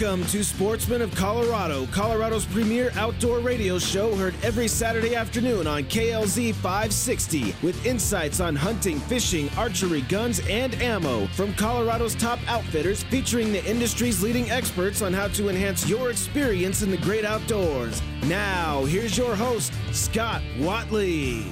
Welcome to Sportsman of Colorado, Colorado's premier outdoor radio show heard every Saturday afternoon on KLZ 560 with insights on hunting, fishing, archery, guns, and ammo from Colorado's top outfitters featuring the industry's leading experts on how to enhance your experience in the great outdoors. Now, here's your host, Scott Watley.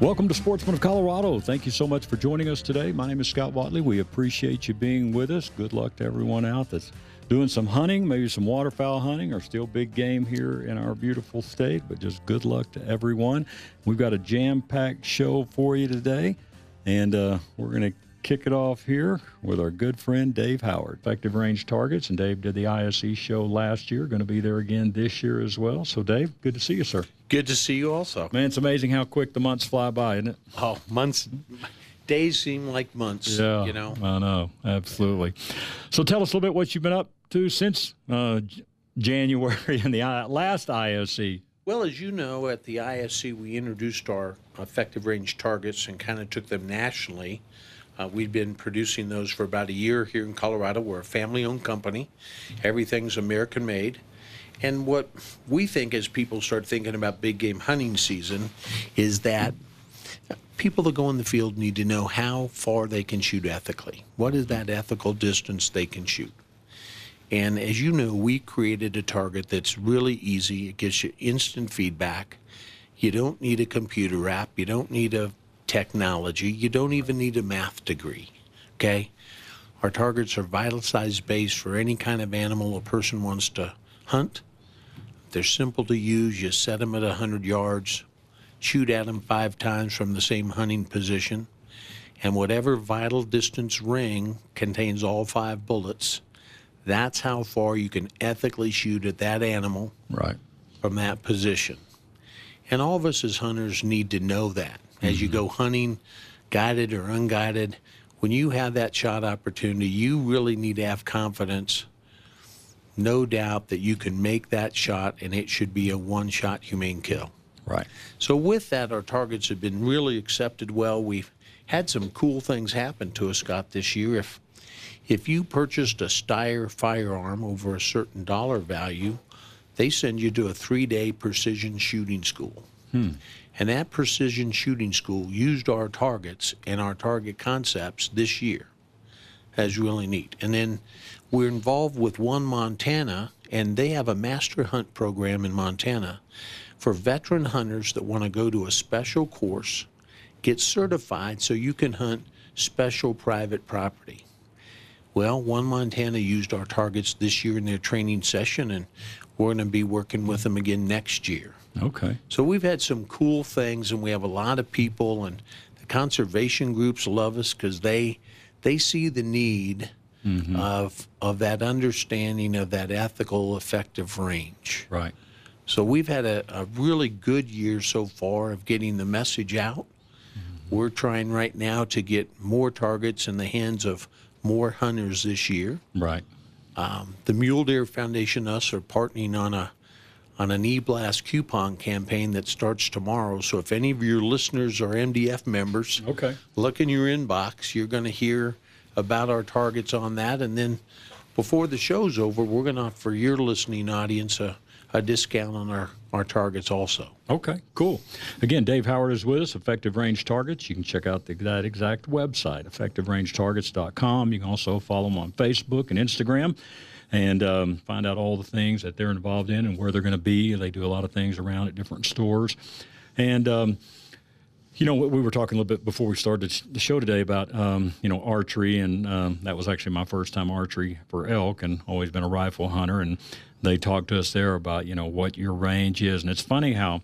Welcome to Sportsman of Colorado. Thank you so much for joining us today. My name is Scott Watley. We appreciate you being with us. Good luck to everyone out that's doing some hunting, maybe some waterfowl hunting, or still big game here in our beautiful state. But just good luck to everyone. We've got a jam packed show for you today, and uh, we're going to kick it off here with our good friend Dave Howard, effective range targets. And Dave did the ISE show last year, going to be there again this year as well. So, Dave, good to see you, sir. Good to see you also. Man, it's amazing how quick the months fly by, isn't it? Oh, months, days seem like months. Yeah, you know. I know, absolutely. So tell us a little bit what you've been up to since uh, January in the last ISE. Well, as you know, at the ISE, we introduced our effective range targets and kind of took them nationally. Uh, we've been producing those for about a year here in Colorado. We're a family owned company, everything's American made. And what we think as people start thinking about big game hunting season is that people that go in the field need to know how far they can shoot ethically. What is that ethical distance they can shoot? And as you know, we created a target that's really easy. It gives you instant feedback. You don't need a computer app. You don't need a technology. You don't even need a math degree. Okay? Our targets are vital size based for any kind of animal a person wants to hunt. They're simple to use. You set them at 100 yards, shoot at them five times from the same hunting position, and whatever vital distance ring contains all five bullets. That's how far you can ethically shoot at that animal right. from that position. And all of us as hunters need to know that. As you mm-hmm. go hunting, guided or unguided, when you have that shot opportunity, you really need to have confidence no doubt that you can make that shot and it should be a one shot humane kill. Right. So, with that, our targets have been really accepted well. We've had some cool things happen to us, Scott, this year. If, if you purchased a Steyr firearm over a certain dollar value, they send you to a three day precision shooting school. Hmm. And that precision shooting school used our targets and our target concepts this year. That's really neat. And then we're involved with One Montana, and they have a master hunt program in Montana for veteran hunters that want to go to a special course, get certified so you can hunt special private property. Well, One Montana used our targets this year in their training session, and we're going to be working with them again next year. Okay. So we've had some cool things, and we have a lot of people, and the conservation groups love us because they they see the need mm-hmm. of of that understanding of that ethical, effective range. Right. So we've had a, a really good year so far of getting the message out. Mm-hmm. We're trying right now to get more targets in the hands of more hunters this year. Right. Um, the Mule Deer Foundation us are partnering on a on an e-blast coupon campaign that starts tomorrow. So if any of your listeners are MDF members, okay, look in your inbox. You're going to hear about our targets on that, and then before the show's over, we're going to offer your listening audience a, a discount on our our targets also. Okay, cool. Again, Dave Howard is with us, Effective Range Targets. You can check out the, that exact website, effectiverangetargets.com. You can also follow them on Facebook and Instagram and um, find out all the things that they're involved in and where they're going to be. They do a lot of things around at different stores. And, um, you know, we were talking a little bit before we started the show today about, um, you know, archery, and um, that was actually my first time archery for elk, and always been a rifle hunter. And they talked to us there about, you know, what your range is. And it's funny how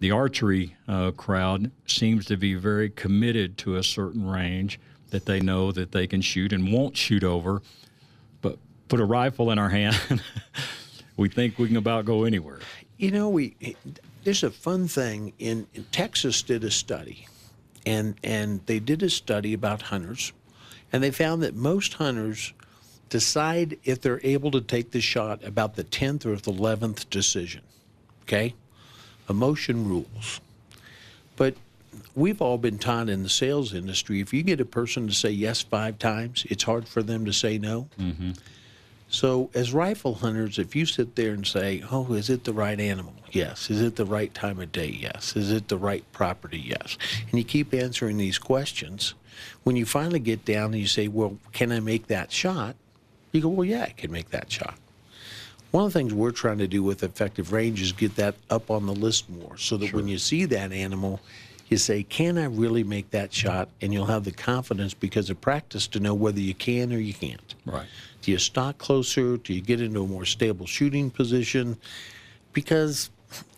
the archery uh, crowd seems to be very committed to a certain range that they know that they can shoot and won't shoot over But put a rifle in our hand, we think we can about go anywhere. You know, we there's a fun thing in, in, Texas did a study, and and they did a study about hunters, and they found that most hunters decide if they're able to take the shot about the tenth or the eleventh decision. Okay, emotion rules, but we've all been taught in the sales industry if you get a person to say yes five times, it's hard for them to say no. Mm-hmm. So, as rifle hunters, if you sit there and say, Oh, is it the right animal? Yes. Is it the right time of day? Yes. Is it the right property? Yes. And you keep answering these questions. When you finally get down and you say, Well, can I make that shot? You go, Well, yeah, I can make that shot. One of the things we're trying to do with effective range is get that up on the list more so that when you see that animal, you say, Can I really make that shot? And you'll have the confidence because of practice to know whether you can or you can't. Right. Do you stock closer? Do you get into a more stable shooting position? Because,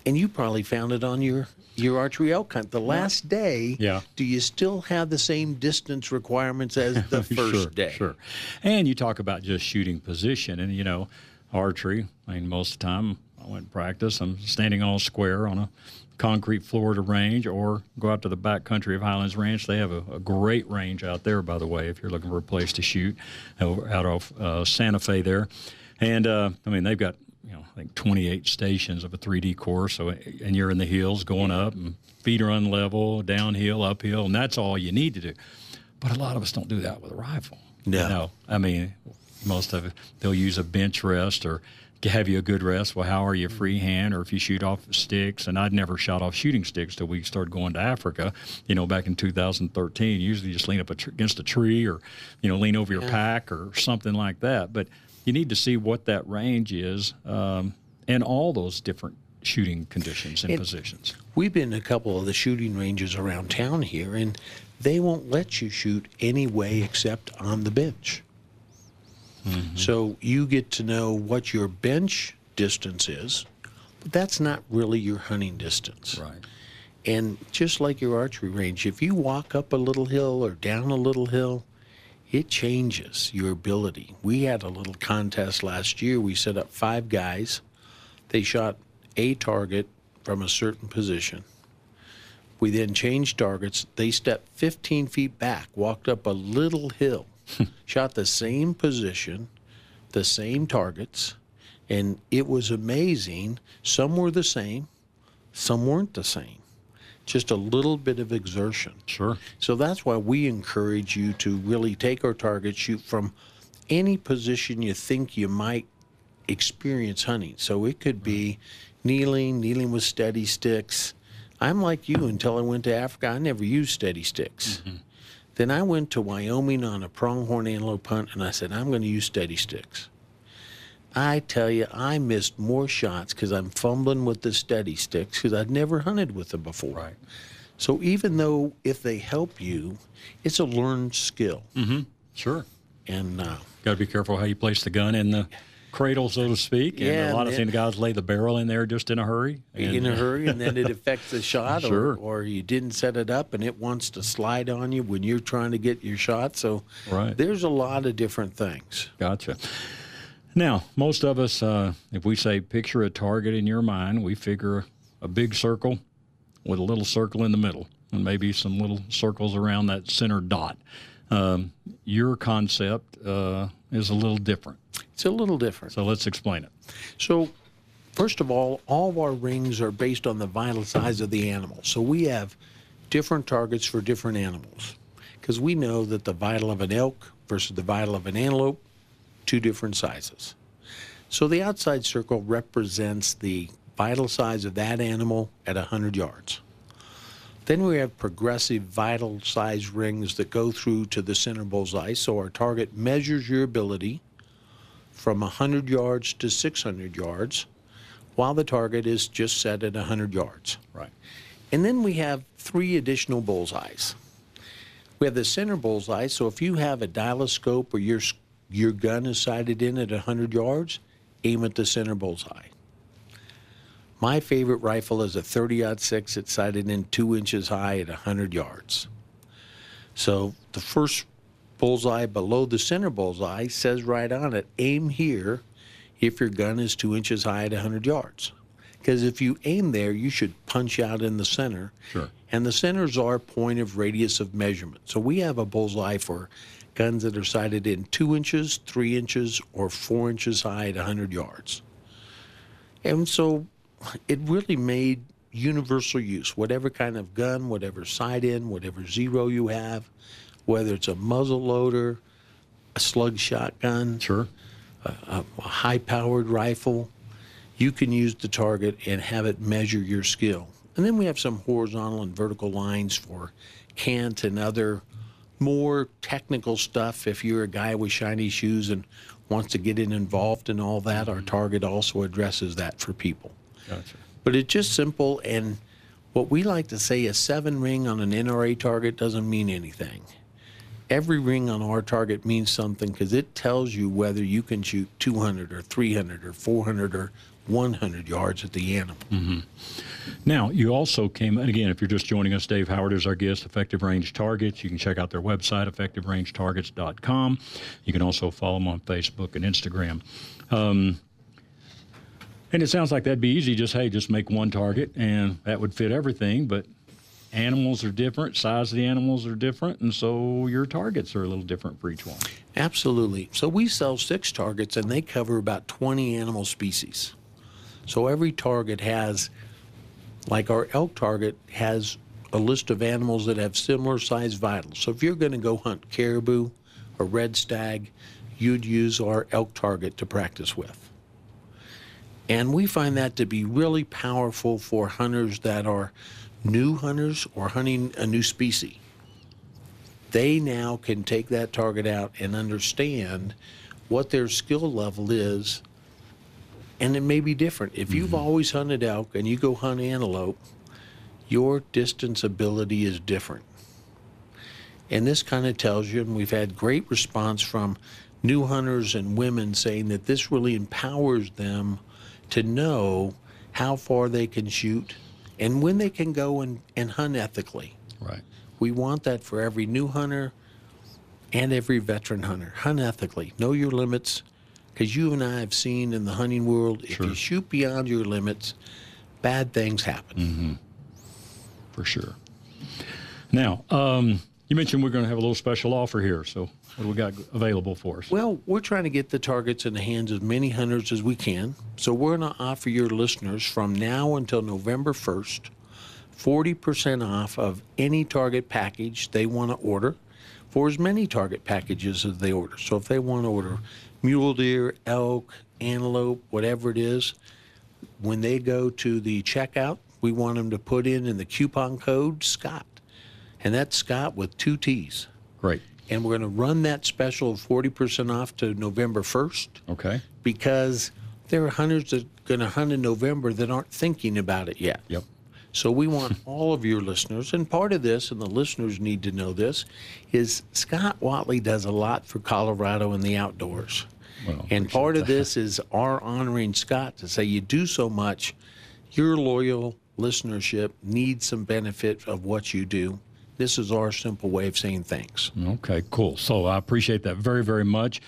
and you probably found it on your your archery elk hunt. The last day, Yeah. do you still have the same distance requirements as the first sure, day? Sure. And you talk about just shooting position, and you know, archery. I mean, most of the time I went practice. I'm standing all square on a concrete floor to range, or go out to the back country of Highlands Ranch. They have a, a great range out there, by the way, if you're looking for a place to shoot out of uh, Santa Fe there. And uh, I mean, they've got you know, I think 28 stations of a 3D course. So, and you're in the hills going up, and feet are unlevel, downhill, uphill, and that's all you need to do. But a lot of us don't do that with a rifle. No. I mean, most of it, they'll use a bench rest or have you a good rest. Well, how are you freehand or if you shoot off sticks? And I'd never shot off shooting sticks till we started going to Africa, you know, back in 2013. Usually you just lean up against a tree or, you know, lean over your pack or something like that. But you need to see what that range is um, and all those different shooting conditions and It- positions. We've been to a couple of the shooting ranges around town here, and they won't let you shoot any way except on the bench. So you get to know what your bench distance is, but that's not really your hunting distance. Right. And just like your archery range, if you walk up a little hill or down a little hill, it changes your ability. We had a little contest last year. We set up five guys. They shot a target from a certain position. We then changed targets. They stepped 15 feet back, walked up a little hill, hmm. shot the same position, the same targets, and it was amazing. Some were the same, some weren't the same. Just a little bit of exertion. Sure. So that's why we encourage you to really take our target, shoot from any position you think you might experience hunting. So it could be kneeling, kneeling with steady sticks. I'm like you until I went to Africa. I never used steady sticks. Mm-hmm. Then I went to Wyoming on a pronghorn antelope hunt and I said, I'm going to use steady sticks. I tell you, I missed more shots because I'm fumbling with the steady sticks because I'd never hunted with them before. Right. So even though if they help you, it's a learned skill. Mm-hmm. Sure. And uh, Got to be careful how you place the gun in the cradle, so to speak. And Yeah, a lot of times guys lay the barrel in there just in a hurry. And, in a hurry, and then it affects the shot, Sure. or, or you didn't set it up and it wants to slide on you when you're trying to get your shot. So Right. there's a lot of different things. Gotcha. Now, most of us, uh, if we say picture a target in your mind, we figure a big circle with a little circle in the middle and maybe some little circles around that center dot. Um, your concept uh, is a little different. It's a little different. So let's explain it. So, first of all, all of our rings are based on the vital size of the animal. So we have different targets for different animals because we know that the vital of an elk versus the vital of an antelope, two different sizes. So the outside circle represents the vital size of that animal at 100 yards. Then we have progressive vital size rings that go through to the center bullseye. So our target measures your ability from 100 yards to 600 yards, while the target is just set at 100 yards. Right. And then we have three additional bullseyes. We have the center bullseye, so if you have a dialoscope or your s- your gun is sighted in at 100 yards, aim at the center bullseye. My favorite rifle is a 30 6. It's sighted in two inches high at 100 yards. So the first bullseye below the center bullseye says right on it, aim here if your gun is two inches high at 100 yards. Because if you aim there, you should punch out in the center. Sure. And the center's our point of radius of measurement. So we have a bullseye for guns that are sighted in two inches, three inches, or four inches high at 100 yards. And so it really made universal use. Whatever kind of gun, whatever sight in, whatever zero you have, whether it's a muzzle loader, a slug shotgun, Sure. a, a high powered rifle, you can use the target and have it measure your skill. And then we have some horizontal and vertical lines for cant and other more technical stuff. If you're a guy with shiny shoes and wants to get in involved in all that, our mm-hmm. target also addresses that for people. Gotcha. But it's just simple. And what we like to say a seven ring on an NRA target doesn't mean anything. Every ring on our target means something because it tells you whether you can shoot 200 or 300 or 400 or 100 yards at the animal. Now, you also came, and again, if you're just joining us, Dave Howard is our guest, Effective Range Targets. You can check out their website, effectiverangetargets.com. You can also follow them on Facebook and Instagram. Um, and it sounds like that'd be easy, just, hey, just make one target and that would fit everything. But animals are different, size of the animals are different, and so your targets are a little different for each one. Absolutely. So we sell six targets and they cover about 20 animal species. So every target has, like our elk target, has a list of animals that have similar size vitals. So if you're going to go hunt caribou or red stag, you'd use our elk target to practice with. And we find that to be really powerful for hunters that are new hunters or hunting a new species they now can take that target out and understand what their skill level is. And it may be different. If you've mm-hmm. always hunted elk and you go hunt antelope, your distance ability is different. And this kind of tells you, and we've had great response from new hunters and women saying that this really empowers them to know how far they can shoot and when they can go and, and hunt ethically. Right. We want that for every new hunter and every veteran hunter. Hunt ethically. Know your limits. Because you and I have seen in the hunting world, if you shoot beyond your limits, bad things happen. for sure. Now, um, you mentioned we're going to have a little special offer here. So, what do we got available for us? Well, we're trying to get the targets in the hands of as many hunters as we can. So we're going to offer your listeners from now until November 1st 40% off of any target package they want to order for as many target packages as they order. So if they want to order mule deer, elk, antelope, whatever it is, when they go to the checkout, we want them to put in in the coupon code Scott. And that's Scott with two T's. Great. And we're going to run that special 40% off to November 1st Okay. because there are hunters that are going to hunt in November that aren't thinking about it yet. Yep. So we want all of your listeners, and part of this, and the listeners need to know this, is Scott Watley does a lot for Colorado and the outdoors. Well, and part of this is our honoring Scott to say you do so much, your loyal listenership needs some benefit of what you do. This is our simple way of saying thanks. Okay, cool. So I appreciate that very, very much.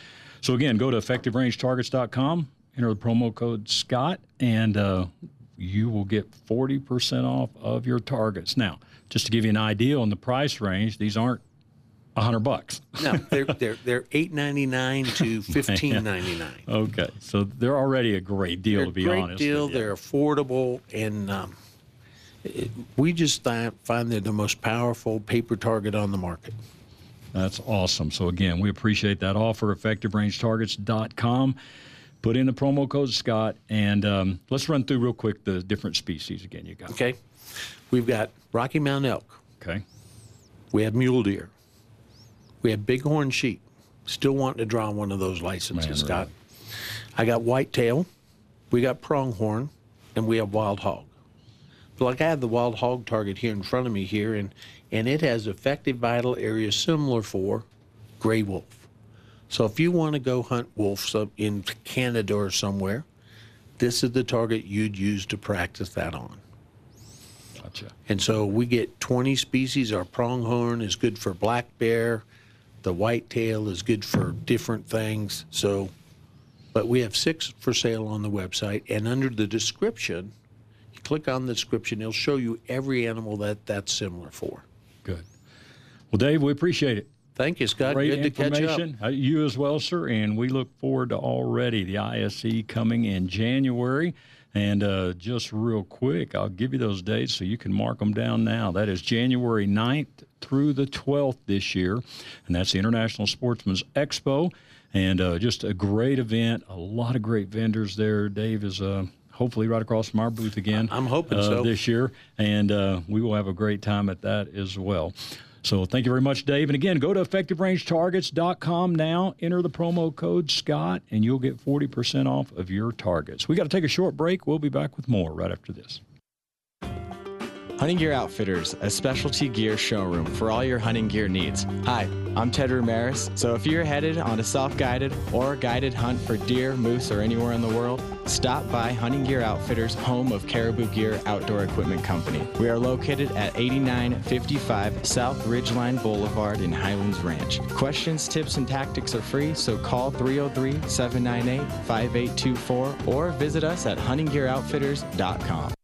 So again, go to effectiverangetargets.com, enter the promo code Scott, and uh, you will get 40% off of your targets. Now, just to give you an idea on the price range, these aren't 100 bucks. No, they're they're they're eight ninety nine to fifteen ninety nine. Okay, so they're already a great deal, They're to a be great honest. deal. with you. They're affordable, and um, it, we just fi- find they're the most powerful paper target on the market. That's awesome. So again, we appreciate that offer. EffectiveRangeTargets.com. Put in the promo code Scott, and um, let's run through real quick the different species again. You got Okay, we've got Rocky Mountain elk. okay, We have mule deer. We have bighorn sheep. Still wanting to draw one of those licenses, Man, Scott. I got whitetail. We got pronghorn, and we have wild hog. Like I have the wild hog target here in front of me here, and and it has effective vital areas similar for gray wolf. So if you want to go hunt wolves up in Canada or somewhere, this is the target you'd use to practice that on. gotcha. And so we get 20 species. Our pronghorn is good for black bear. The whitetail is good for different things. So, but we have six for sale on the website. And under the description, click on the description, it'll show you every animal that that's similar for. Good. Well, Dave, we appreciate it. Thank you, Scott. Great good to catch up. information. Uh, you as well, sir. And we look forward to already the ISE coming in January. And uh, just real quick, I'll give you those dates so you can mark them down now. That is January 9th through the 12th this year, and that's the International Sportsman's Expo. And uh, just a great event, a lot of great vendors there. Dave is uh, hopefully right across from our booth again. I'm hoping uh, so. This year, and uh, we will have a great time at that as well. So thank you very much, Dave. And again, go to effectiverangetargets.com now, enter the promo code SCOTT, and you'll get 40% off of your targets. We got to take a short break. We'll be back with more right after this. Hunting Gear Outfitters, a specialty gear showroom for all your hunting gear needs. Hi, I'm Ted Ramirez. So if you're headed on a self guided or guided hunt for deer, moose, or anywhere in the world, stop by Hunting Gear Outfitters, home of Caribou Gear Outdoor Equipment Company. We are located at 8955 South Ridgeline Boulevard in Highlands Ranch. Questions, tips, and tactics are free, so call 303 798 5824 or visit us at huntinggearoutfitters.com.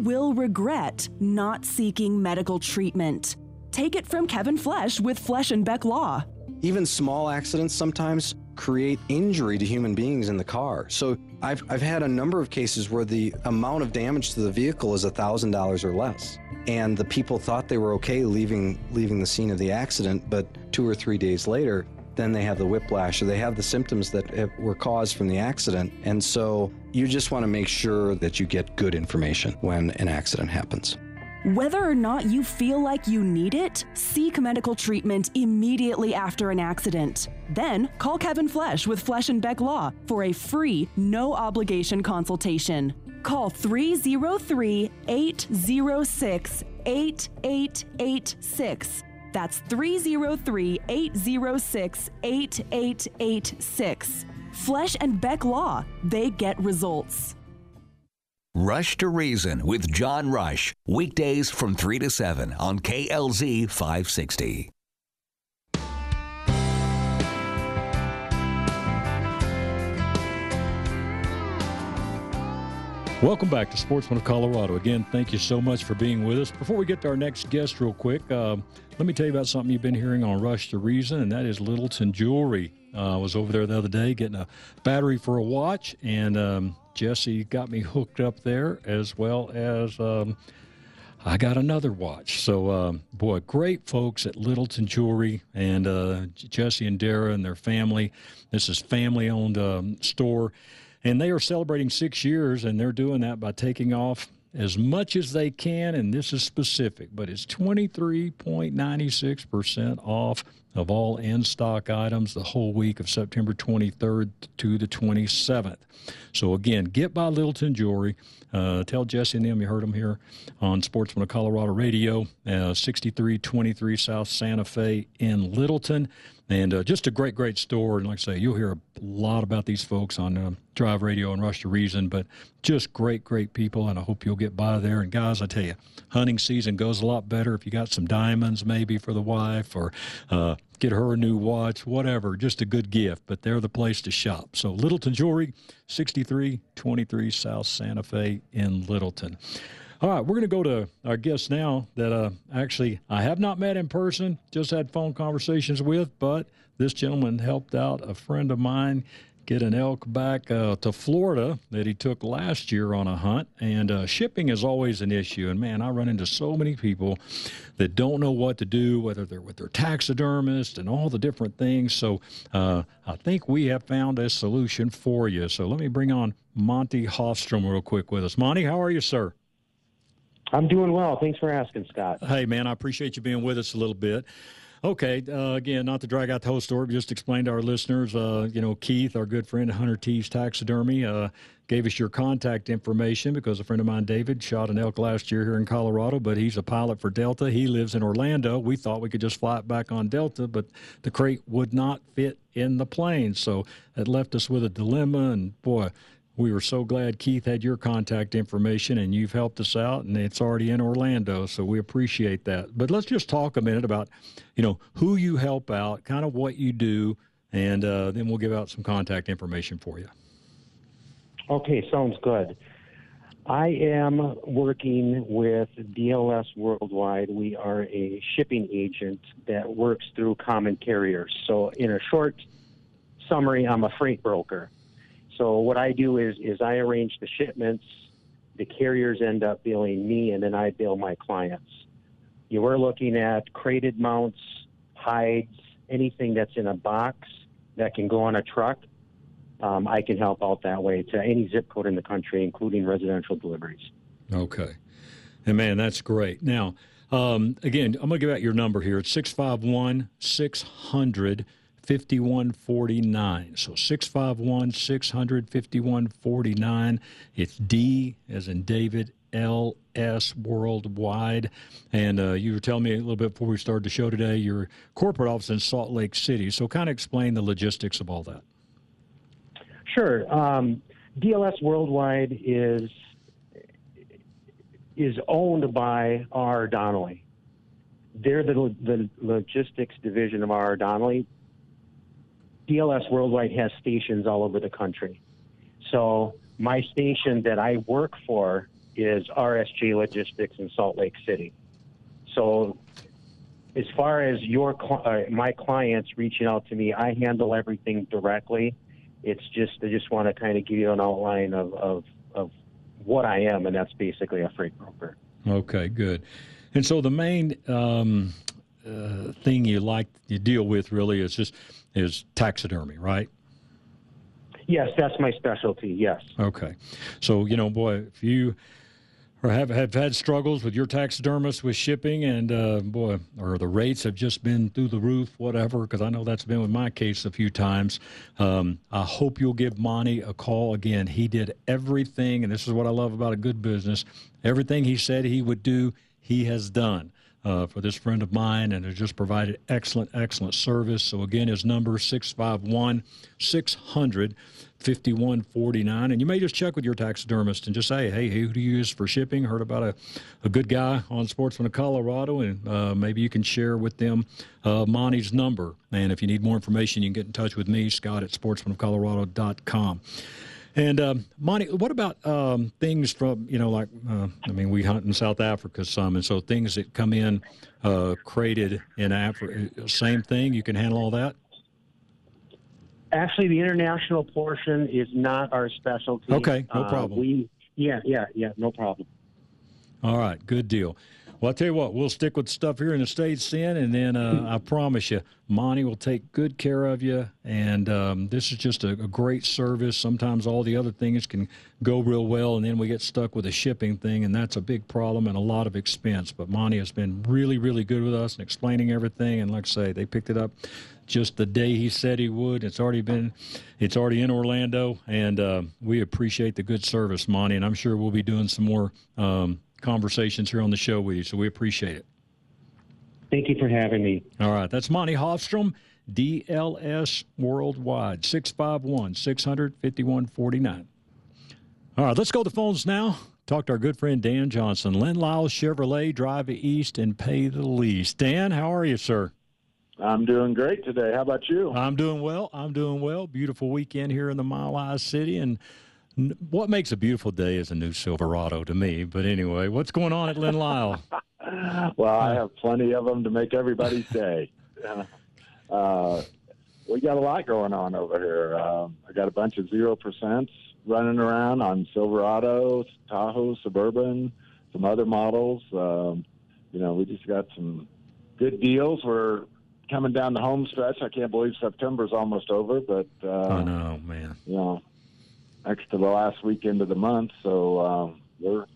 Will regret not seeking medical treatment. Take it from Kevin Flesh with Flesh and Beck Law. Even small accidents sometimes create injury to human beings in the car. So I've, I've had a number of cases where the amount of damage to the vehicle is $1,000 or less. And the people thought they were okay leaving, leaving the scene of the accident, but two or three days later, then they have the whiplash or they have the symptoms that were caused from the accident. And so you just want to make sure that you get good information when an accident happens. Whether or not you feel like you need it, seek medical treatment immediately after an accident. Then call Kevin Flesh with Flesh and Beck Law for a free, no obligation consultation. Call 303 806 8886 that's 303 806 8886. Flesh and Beck Law, they get results. Rush to Reason with John Rush, weekdays from 3 to 7 on KLZ 560. Welcome back to Sportsman of Colorado. Again, thank you so much for being with us. Before we get to our next guest, real quick, uh, let me tell you about something you've been hearing on Rush to Reason, and that is Littleton Jewelry. Uh, I was over there the other day getting a battery for a watch, and um, Jesse got me hooked up there as well as. Um, I got another watch. So, um, boy, great folks at Littleton Jewelry and uh, Jesse and Dara and their family. This is family owned um, store. And they are celebrating six years, and they're doing that by taking off as much as they can. And this is specific, but it's 23.96% off of all in stock items the whole week of September 23rd to the 27th. So, again, get by Littleton Jewelry. Uh, tell Jesse and them you heard them here on Sportsman of Colorado Radio, uh, 6323 South Santa Fe in Littleton. And uh, just a great, great store. And like I say, you'll hear a lot about these folks on uh, Drive Radio and Rush to Reason, but just great, great people. And I hope you'll get by there. And guys, I tell you, hunting season goes a lot better if you got some diamonds maybe for the wife or uh, get her a new watch, whatever. Just a good gift. But they're the place to shop. So Littleton Jewelry, 6323 South Santa Fe in Littleton. All right, we're going to go to our guest now that uh, actually I have not met in person, just had phone conversations with, but this gentleman helped out a friend of mine get an elk back uh, to Florida that he took last year on a hunt. And uh, shipping is always an issue. And man, I run into so many people that don't know what to do, whether they're with their taxidermist and all the different things. So uh, I think we have found a solution for you. So let me bring on Monty Hofstrom real quick with us. Monty, how are you, sir? I'm doing well. Thanks for asking, Scott. Hey, man, I appreciate you being with us a little bit. Okay, uh, again, not to drag out the whole story, but just explain to our listeners. Uh, you know, Keith, our good friend Hunter Tees Taxidermy, uh, gave us your contact information because a friend of mine, David, shot an elk last year here in Colorado, but he's a pilot for Delta. He lives in Orlando. We thought we could just fly it back on Delta, but the crate would not fit in the plane, so it left us with a dilemma. And boy, we were so glad Keith had your contact information and you've helped us out and it's already in Orlando so we appreciate that. But let's just talk a minute about, you know, who you help out, kind of what you do and uh, then we'll give out some contact information for you. Okay, sounds good. I am working with DLS Worldwide. We are a shipping agent that works through common carriers. So in a short summary, I'm a freight broker. So what I do is is I arrange the shipments. The carriers end up billing me, and then I bill my clients. You were looking at crated mounts, hides, anything that's in a box that can go on a truck. Um, I can help out that way to any zip code in the country, including residential deliveries. Okay. And man, that's great. Now, um, again, I'm going to give out your number here. It's 651 600 5149. So 651 600 5149. It's D as in David, L S Worldwide. And uh, you were telling me a little bit before we started the show today, your corporate office in Salt Lake City. So kind of explain the logistics of all that. Sure. Um, DLS Worldwide is is owned by R. Donnelley. They're the, the logistics division of R. Donnelley. DLS Worldwide has stations all over the country. So my station that I work for is RSJ Logistics in Salt Lake City. So as far as your uh, my clients reaching out to me, I handle everything directly. It's just I just want to kind of give you an outline of, of, of what I am, and that's basically a freight broker. Okay, good. And so the main um, uh, thing you like you deal with really is just is taxidermy, right? Yes, that's my specialty. Yes. Okay, so you know, boy, if you or have, have had struggles with your taxidermist with shipping and uh, boy or the rates have just been through the roof whatever because i know that's been with my case a few times um, i hope you'll give monty a call again he did everything and this is what i love about a good business everything he said he would do he has done uh, for this friend of mine and has just provided excellent, excellent service. So, again, his number 651 600 5149. And you may just check with your taxidermist and just say, hey, who do you use for shipping? Heard about a, a good guy on Sportsman of Colorado, and uh, maybe you can share with them uh, Monty's number. And if you need more information, you can get in touch with me, Scott at sportsmanofcolorado.com. And um, Monty, what about um, things from you know like uh, I mean we hunt in South Africa some, and so things that come in uh, crated in Africa, same thing. You can handle all that. Actually, the international portion is not our specialty. Okay, no uh, problem. we yeah yeah yeah no problem. All right, good deal. Well, I'll tell you what, we'll stick with stuff here in the States then, and then uh, I promise you, Monty will take good care of you. And um, this is just a, a, great service. Sometimes all the other things can go real well, and then we get stuck with a shipping thing, and that's a big problem and a lot of expense. But Monty has been really, really good with us and explaining everything. And like I say, they picked it up just the day he said he would. It's already been, it's already in Orlando, and uh, we appreciate the good service, Monty. And I'm sure we'll be doing some more. Um, conversations here on the show with you. So we appreciate it. Thank you for having me. All right. That's Monty Hofstrom, DLS Worldwide, 651 600 5149. All right. Let's go to the phones now. Talk to our good friend Dan Johnson, Len Lyall's Chevrolet, drive east and pay the least. Dan, how are you, sir? I'm doing great today. How about you? I'm doing well. I'm doing well. Beautiful weekend here in the Mile High City, and what makes a beautiful day is a new Silverado to me. But anyway, what's going on at Len Lyall? well, I have plenty of them to make everybody's day. Uh, we got a lot going on over here. Uh, I got a bunch of zero percents running around on Silverado, Tahoe, Suburban, some other models. Um, you know, we just got some good deals. We're coming down the home stretch. I can't believe September's almost over, but uh, oh no, man. You know, next to the last weekend of the month. So um, we're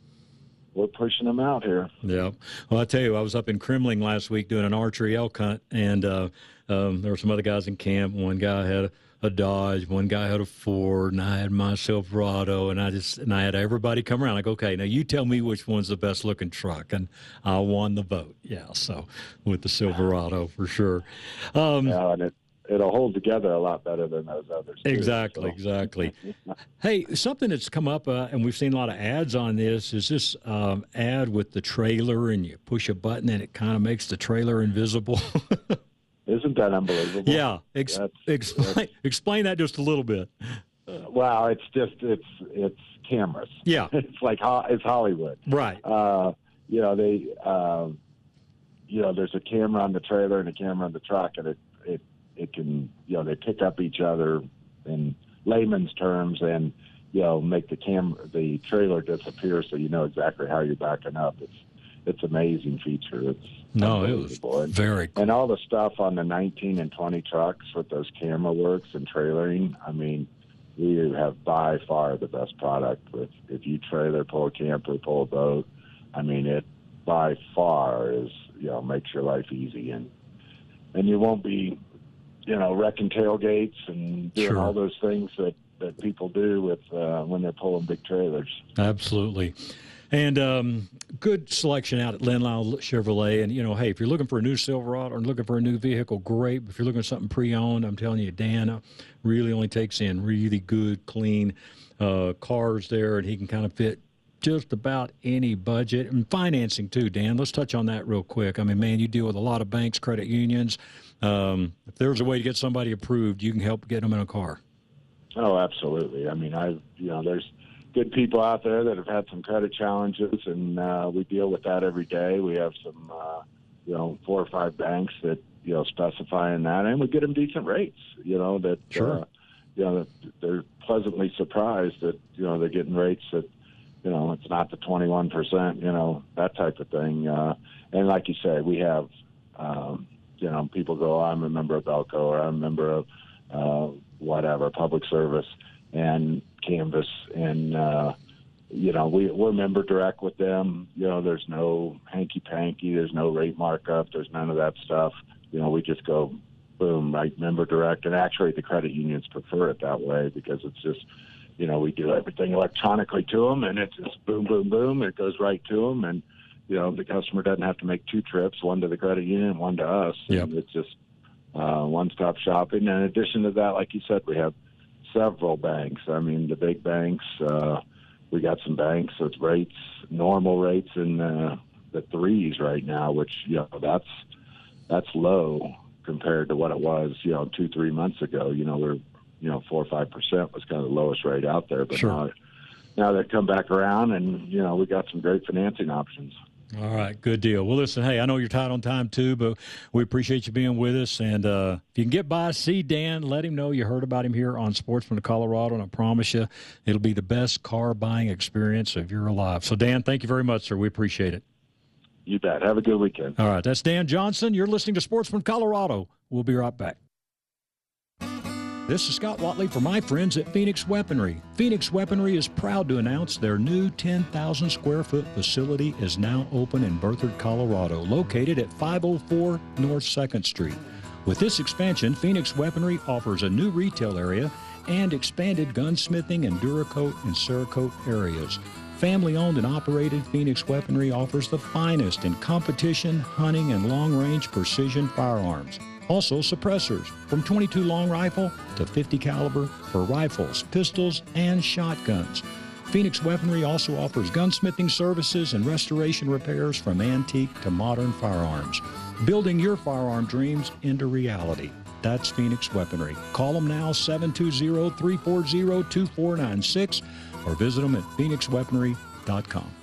we're pushing them out here. Yeah. Well, I tell you, I was up in Kremmling last week doing an archery elk hunt, and uh, um, there were some other guys in camp. One guy had a, a, Dodge, one guy had a Ford, and I had my Silverado, and I just and I had everybody come around. Like, okay, now you tell me which one's the best looking truck, and I won the vote. Yeah. So with the Silverado for sure. Um, yeah, and it, it'll hold together a lot better than those others. Too, exactly, so. exactly. hey, something that's come up, uh, and we've seen a lot of ads on this. Is this um, ad with the trailer, and you push a button, and it kind of makes the trailer invisible? Isn't that unbelievable? Yeah, Ex- that's, explain that's, explain that just a little bit. Uh, well, it's just it's it's cameras. Yeah, it's like it's Hollywood. Right. Uh, you know they. Uh, you know, there's a camera on the trailer and a camera on the truck, and it it it can you know they pick up each other in layman's terms and you know make the cam the trailer disappear so you know exactly how you're backing up. It's it's amazing feature. It's no, it was and, very cool. and all the stuff on the 19 and 20 trucks with those camera works and trailering. I mean, we have by far the best product. With if you trailer, pull a camper, pull a boat, I mean it by far is you know makes your life easy and and you won't be you know wrecking tailgates and doing Sure. all those things that that people do with uh, when they're pulling big trailers. Absolutely. And um, good selection out at Len Lyall Chevrolet. And, you know, hey, if you're looking for a new Silverado or looking for a new vehicle, great. If you're looking for something pre owned, I'm telling you, Dan uh, really only takes in really good, clean uh, cars there, and he can kind of fit just about any budget and financing too, Dan. Let's touch on that real quick. I mean, man, you deal with a lot of banks, credit unions. Um, if there's a way to get somebody approved, you can help get them in a car. Oh, absolutely. I mean, I you know, there's good people out there that have had some credit challenges, and uh, we deal with that every day. We have some, uh, you know, four or five banks that you know specify in that, and we get them decent rates. You know that, Sure. uh, you know, they're pleasantly surprised that you know they're getting rates that, you know, it's not the 21 percent, you know, that type of thing. Uh, and like you say, we have, um, you know, people go, I'm a member of Bellco or I'm a member of uh, whatever public service and Canvas, and uh, you know, we we're member direct with them. You know, there's no hanky panky, there's no rate markup, there's none of that stuff. You know, we just go boom, right, member direct, and actually the credit unions prefer it that way because it's just you know, we do everything electronically to them, and it's just boom, boom, boom. It goes right to them, and you know, the customer doesn't have to make two trips, one to the credit union, one to us. Yep. And it's just uh, one-stop shopping. And in addition to that, like you said, we have several banks. I mean, the big banks. Uh, we got some banks with rates, normal rates in uh, the threes right now, which you know that's that's low compared to what it was, you know, two three months ago. You know, we're you know four or five percent was kind of the lowest rate out there, but Sure. now now they've come back around, and you know we got some great financing options. All right, good deal. Well, listen, hey, I know you're tight on time too, but we appreciate you being with us. And uh, if you can get by, see Dan, let him know you heard about him here on Sportsman of Colorado, and I promise you, it'll be the best car buying experience of your life. So, Dan, thank you very much, sir. We appreciate it. You bet. Have a good weekend. All right, that's Dan Johnson. You're listening to Sportsman Colorado. We'll be right back. This is Scott Watley for my friends at Phoenix Weaponry. Phoenix Weaponry is proud to announce their new 10,000 square foot facility is now open in Berthoud, Colorado, located at 504 North 2nd Street. With this expansion, Phoenix Weaponry offers a new retail area and expanded gunsmithing and Duracoat and Cerakote areas. Family owned and operated, Phoenix Weaponry offers the finest in competition, hunting, and long range precision firearms. Also, suppressors from 22 long rifle to 50 caliber for rifles, pistols, and shotguns. Phoenix Weaponry also offers gunsmithing services and restoration repairs from antique to modern firearms, building your firearm dreams into reality. That's Phoenix Weaponry. Call them now 720 340 2496 or visit them at phoenixweaponry.com.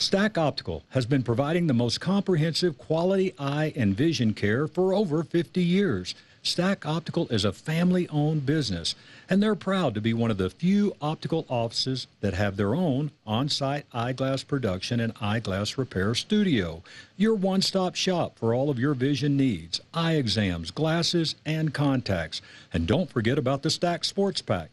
Stack Optical has been providing the most comprehensive quality eye and vision care for over 50 years. Stack Optical is a family owned business, and they're proud to be one of the few optical offices that have their own on site eyeglass production and eyeglass repair studio. Your one stop shop for all of your vision needs eye exams, glasses, and contacts. And don't forget about the Stack Sports Pack.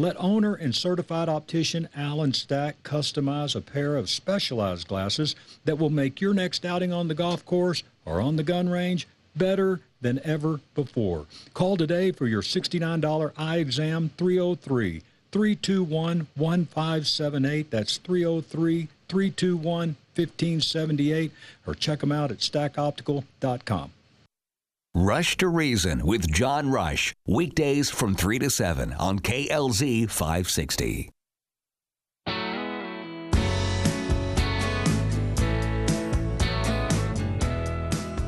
Let owner and certified optician Alan Stack customize a pair of specialized glasses that will make your next outing on the golf course or on the gun range better than ever before. Call today for your $69 eye exam 303 321 1578. That's 303 321 1578 or check them out at stackoptical.com. Rush to Reason with John Rush. Weekdays from 3 to 7 on KLZ 560.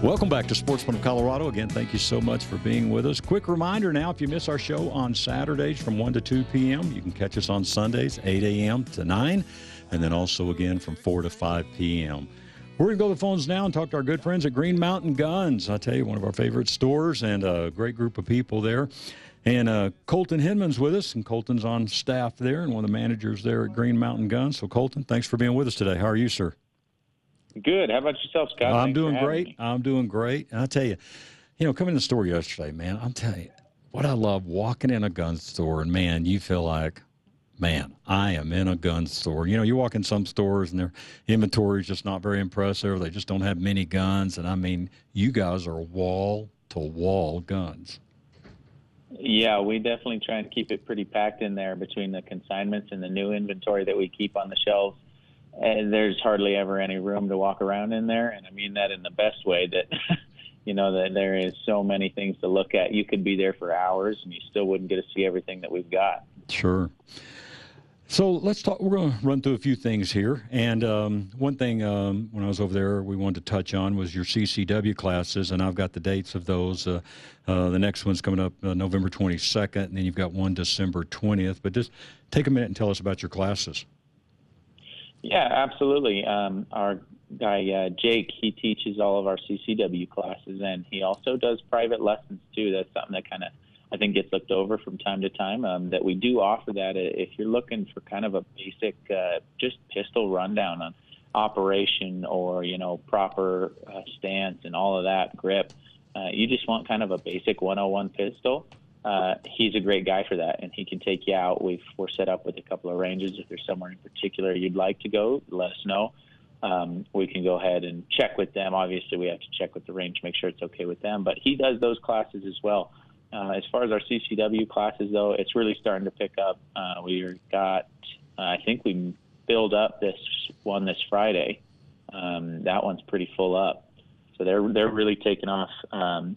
Welcome back to Sportsman of Colorado. Again, thank you so much for being with us. Quick reminder now if you miss our show on Saturdays from 1 to 2 p.m., you can catch us on Sundays, 8 a.m. to 9, and then also again from 4 to 5 p.m. We're going to go to the phones now and talk to our good friends at Green Mountain Guns. I tell you, one of our favorite stores and a great group of people there. And uh, Colton Hinman's with us, and Colton's on staff there and one of the managers there at Green Mountain Guns. So, Colton, thanks for being with us today. How are you, sir? Good. How about yourself, Scott? I'm Thanks doing great. me. I'm doing great. And I tell you, you know, coming to the store yesterday, man, I'm telling you, what I love walking in a gun store, and man, you feel like, man, I am in a gun store. You know, you walk in some stores and their inventory is just not very impressive. They just don't have many guns. And I mean, you guys are wall to wall guns. Yeah, we definitely try and keep it pretty packed in there between the consignments and the new inventory that we keep on the shelves. And there's hardly ever any room to walk around in there, and I mean that in the best way. That you know that there is so many things to look at. You could be there for hours, and you still wouldn't get to see everything that we've got. Sure. So let's talk. We're going to run through a few things here. And um, one thing um, when I was over there, we wanted to touch on was your CCW classes, and I've got the dates of those. Uh, uh, the next one's coming up uh, November 22nd, and then you've got one December 20th. But just take a minute and tell us about your classes. Yeah, absolutely. Um, our guy uh, Jake, he teaches all of our CCW classes, and he also does private lessons too. That's something that kind of I think gets looked over from time to time. Um, that we do offer that if you're looking for kind of a basic, uh, just pistol rundown on operation or you know proper uh, stance and all of that grip. Uh, you just want kind of a basic 101 pistol. Uh, he's a great guy for that, and he can take you out. We've, we're set up with a couple of ranges. If there's somewhere in particular you'd like to go, let us know. Um, we can go ahead and check with them. Obviously, we have to check with the range, make sure it's okay with them. But he does those classes as well. Uh, as far as our CCW classes, though, it's really starting to pick up. Uh, we got, uh, I think we filled up this one this Friday. Um, that one's pretty full up, so they're they're really taking off. Um,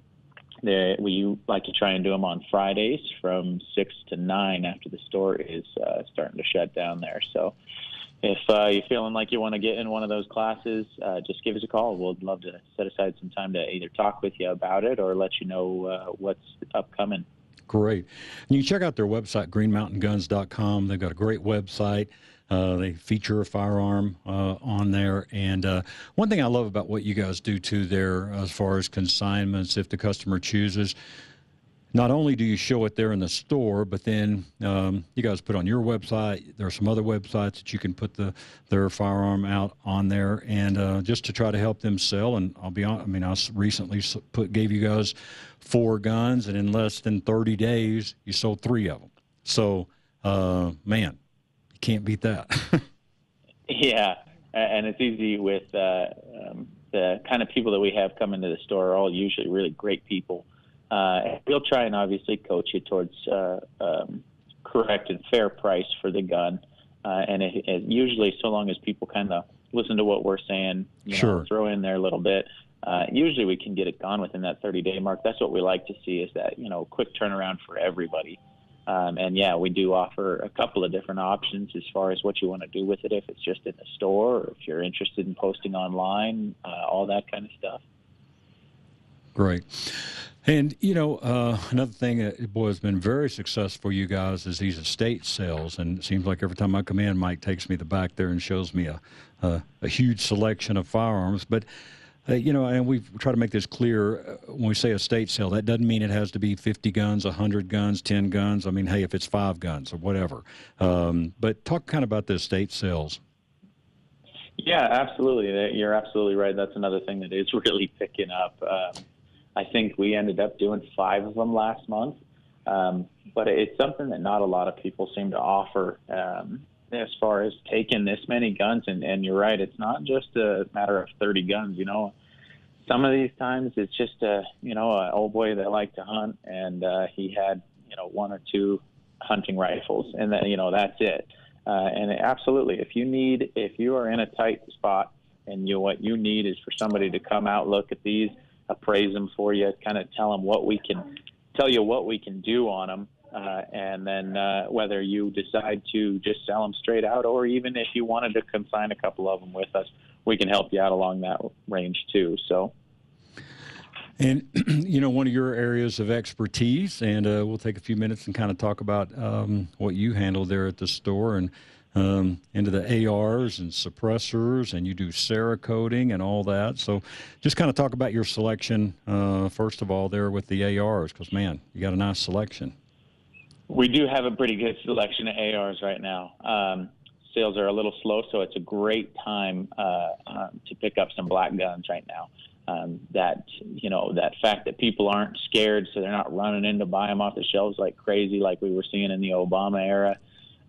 they, we like to try and do them on Fridays from six to nine after the store is uh, starting to shut down there. So if uh, you're feeling like you want to get in one of those classes, uh, just give us a call. We'd love to set aside some time to either talk with you about it or let you know uh, what's upcoming. Great. And you check out their website, greenmountainguns.com. They've got a great website. Uh, they feature a firearm uh, on there. And uh, one thing I love about what you guys do too there, as far as consignments, if the customer chooses, not only do you show it there in the store, but then um, you guys put on your website. There are some other websites that you can put the their firearm out on there, and uh, just to try to help them sell. And I'll be honest, I mean, I recently put gave you guys four guns, and in less than 30 days, you sold three of them. So, uh, man, you can't beat that. yeah, and it's easy with uh, um, the kind of people that we have come into the store are all usually really great people. Uh, we'll try and obviously coach you towards uh, um, correct and fair price for the gun. Uh, and it, it usually, so long as people kind of listen to what we're saying, you Sure. know, throw in there a little bit, uh, usually we can get it gone within that 30 day mark. That's what we like to see is that, you know, quick turnaround for everybody. Um, and yeah, we do offer a couple of different options as far as what you want to do with it. If it's just in the store, or if you're interested in posting online, uh, all that kind of stuff. Great. And, you know, uh, another thing that, boy, has been very successful you guys is these estate sales. And it seems like every time I come in, Mike takes me the back there and shows me a, a, a huge selection of firearms. But, uh, you know, and we try to make this clear uh, when we say estate sale, that doesn't mean it has to be 50 guns, 100 guns, 10 guns. I mean, hey, if it's five guns or whatever. Um, but talk kind of about the estate sales. Yeah, absolutely. You're absolutely right. That's another thing that is really picking up. Um, I think we ended up doing five of them last month, um, but it's something that not a lot of people seem to offer um, as far as taking this many guns. And, and you're right, it's not just a matter of 30 guns. You know, some of these times it's just a you know an old boy that liked to hunt, and uh, he had you know one or two hunting rifles, and then you know that's it. Uh, and absolutely, if you need, if you are in a tight spot, and you what you need is for somebody to come out, look at these, appraise them for you, kind of tell them what we can, tell you what we can do on them, uh, and then uh, whether you decide to just sell them straight out, or even if you wanted to consign a couple of them with us, we can help you out along that range too. So. And you know, one of your areas of expertise, and uh, we'll take a few minutes and kind of talk about um, what you handle there at the store and um, into the ARs and suppressors, and you do Cerakoting and all that. So, just kind of talk about your selection uh, first of all there with the ARs, because man, you got a nice selection. We do have a pretty good selection of ARs right now. Um, sales are a little slow, so it's a great time uh, um, to pick up some black guns right now. Um, that you know that fact that people aren't scared, so they're not running in to buy them off the shelves like crazy, like we were seeing in the Obama era.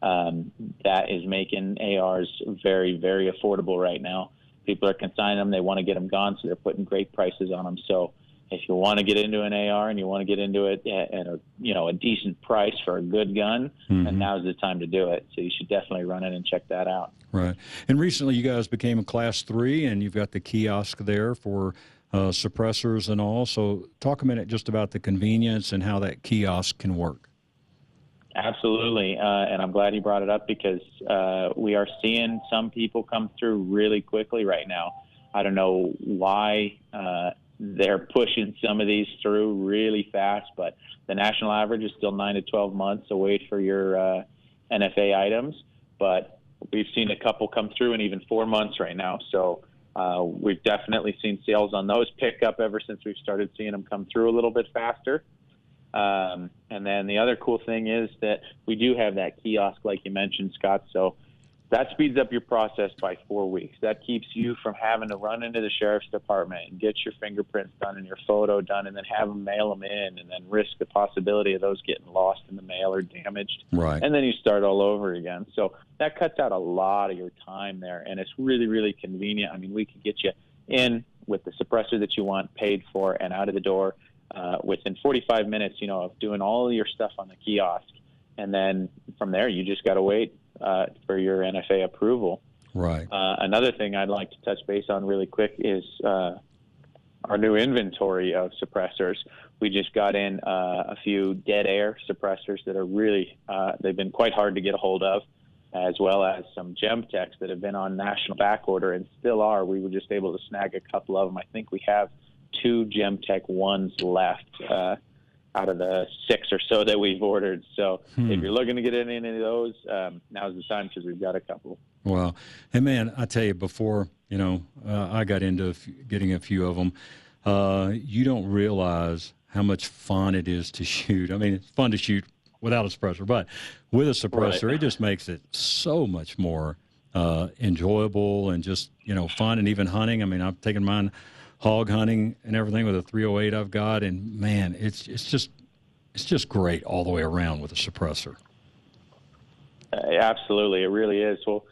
Um, that is making ARs very, very affordable right now. People are consigning them; they want to get them gone, so they're putting great prices on them. So if you want to get into an AR and you want to get into it at a you know a decent price for a good gun, mm-hmm. and now's the time to do it. So you should definitely run in and check that out. Right. And recently, you guys became a Class Three, and you've got the kiosk there for uh, suppressors and all. So talk a minute just about the convenience and how that kiosk can work. Absolutely, uh, and I'm glad you brought it up because uh, we are seeing some people come through really quickly right now. I don't know why uh, they're pushing some of these through really fast, but the national average is still nine to 12 months away for your uh, NFA items. But we've seen a couple come through in even four months right now. So uh, we've definitely seen sales on those pick up ever since we've started seeing them come through a little bit faster. Um, and then the other cool thing is that we do have that kiosk, like you mentioned, Scott. So that speeds up your process by four weeks. That keeps you from having to run into the sheriff's department and get your fingerprints done and your photo done, and then have them mail them in, and then risk the possibility of those getting lost in the mail or damaged. Right. And then you start all over again. So that cuts out a lot of your time there, and it's really, really convenient. I mean, we could get you in with the suppressor that you want, paid for, and out of the door uh, within 45 minutes. You know, of doing all your stuff on the kiosk, and then from there, you just got to wait uh, for your NFA approval. Right. Uh, another thing I'd like to touch base on really quick is uh, our new inventory of suppressors. We just got in uh, a few dead air suppressors that are really, uh, they've been quite hard to get a hold of, as well as some Gemtechs that have been on national back order and still are. We were just able to snag a couple of them. I think we have two Gemtech ones left. Uh, out of the six or so that we've ordered. So hmm. if you're looking to get in any of those, um, now's the time because we've got a couple. Well, hey man, I tell you, before you know, uh, I got into few, getting a few of them. Uh, you don't realize how much fun it is to shoot. I mean, it's fun to shoot without a suppressor, but with a suppressor, right. it just makes it so much more uh, enjoyable and just you know fun. And even hunting. I mean, I've taken mine hog hunting and everything with a 308 I've got, and man, it's it's just it's just great all the way around with a suppressor. Uh, absolutely, it really is. Well,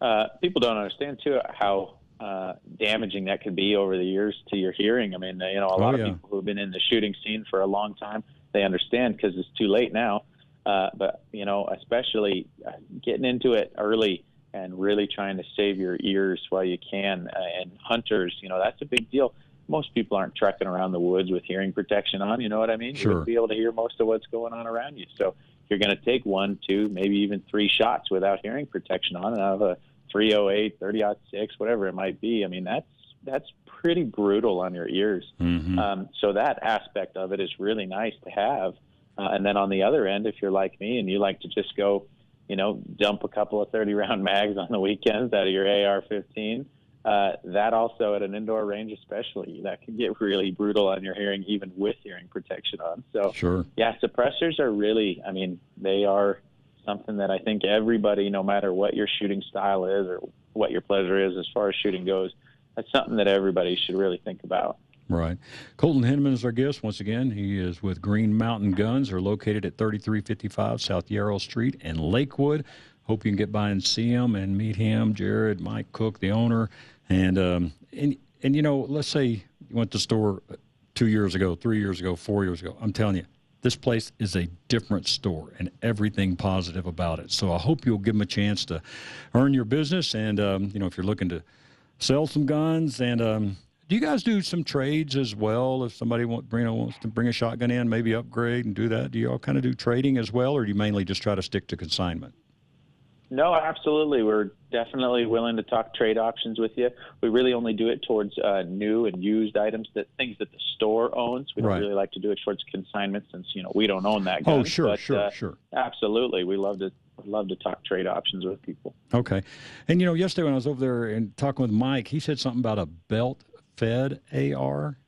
uh, people don't understand too how uh, damaging that could be over the years to your hearing. I mean, you know, a lot oh, yeah. of people who've been in the shooting scene for a long time, they understand because it's too late now. Uh, but you know, especially uh, getting into it early and really trying to save your ears while you can. Uh, and hunters, you know, that's a big deal. Most people aren't trekking around the woods with hearing protection on. You know what I mean? Sure. You'll be able to hear most of what's going on around you. So you're going to take one, two, maybe even three shots without hearing protection on, and out of a 308, 30 6, whatever it might be. I mean, that's that's pretty brutal on your ears. Mm-hmm. Um, so that aspect of it is really nice to have. Uh, and then on the other end, if you're like me and you like to just go you know, dump a couple of 30 round mags on the weekends out of your AR 15. Uh, that also at an indoor range, especially, that can get really brutal on your hearing, even with hearing protection on. So, sure. yeah, suppressors are really, I mean, they are something that I think everybody, no matter what your shooting style is or what your pleasure is as far as shooting goes, that's something that everybody should really think about. Right. Colton Hinneman is our guest once again. He is with Green Mountain Guns. They're located at 3355 South Yarrow Street in Lakewood. Hope you can get by and see him and meet him, Jared, Mike Cook, the owner. And, um, and, and you know, let's say you went to the store two years ago, three years ago, four years ago. I'm telling you, this place is a different store and everything positive about it. So I hope you'll give them a chance to earn your business. And, um, you know, if you're looking to sell some guns and, um, do you guys do some trades as well? If somebody want, you know, wants to bring a shotgun in, maybe upgrade and do that, do you all kind of do trading as well, or do you mainly just try to stick to consignment? No, absolutely. We're definitely willing to talk trade options with you. We really only do it towards uh, new and used items, that things that the store owns. We don't really like to do it towards consignment since you know we don't own that. Gun. Oh, sure, but, sure, uh, sure. Absolutely, we love to love to talk trade options with people. Okay, and you know, yesterday when I was over there and talking with Mike, he said something about a belt fed AR?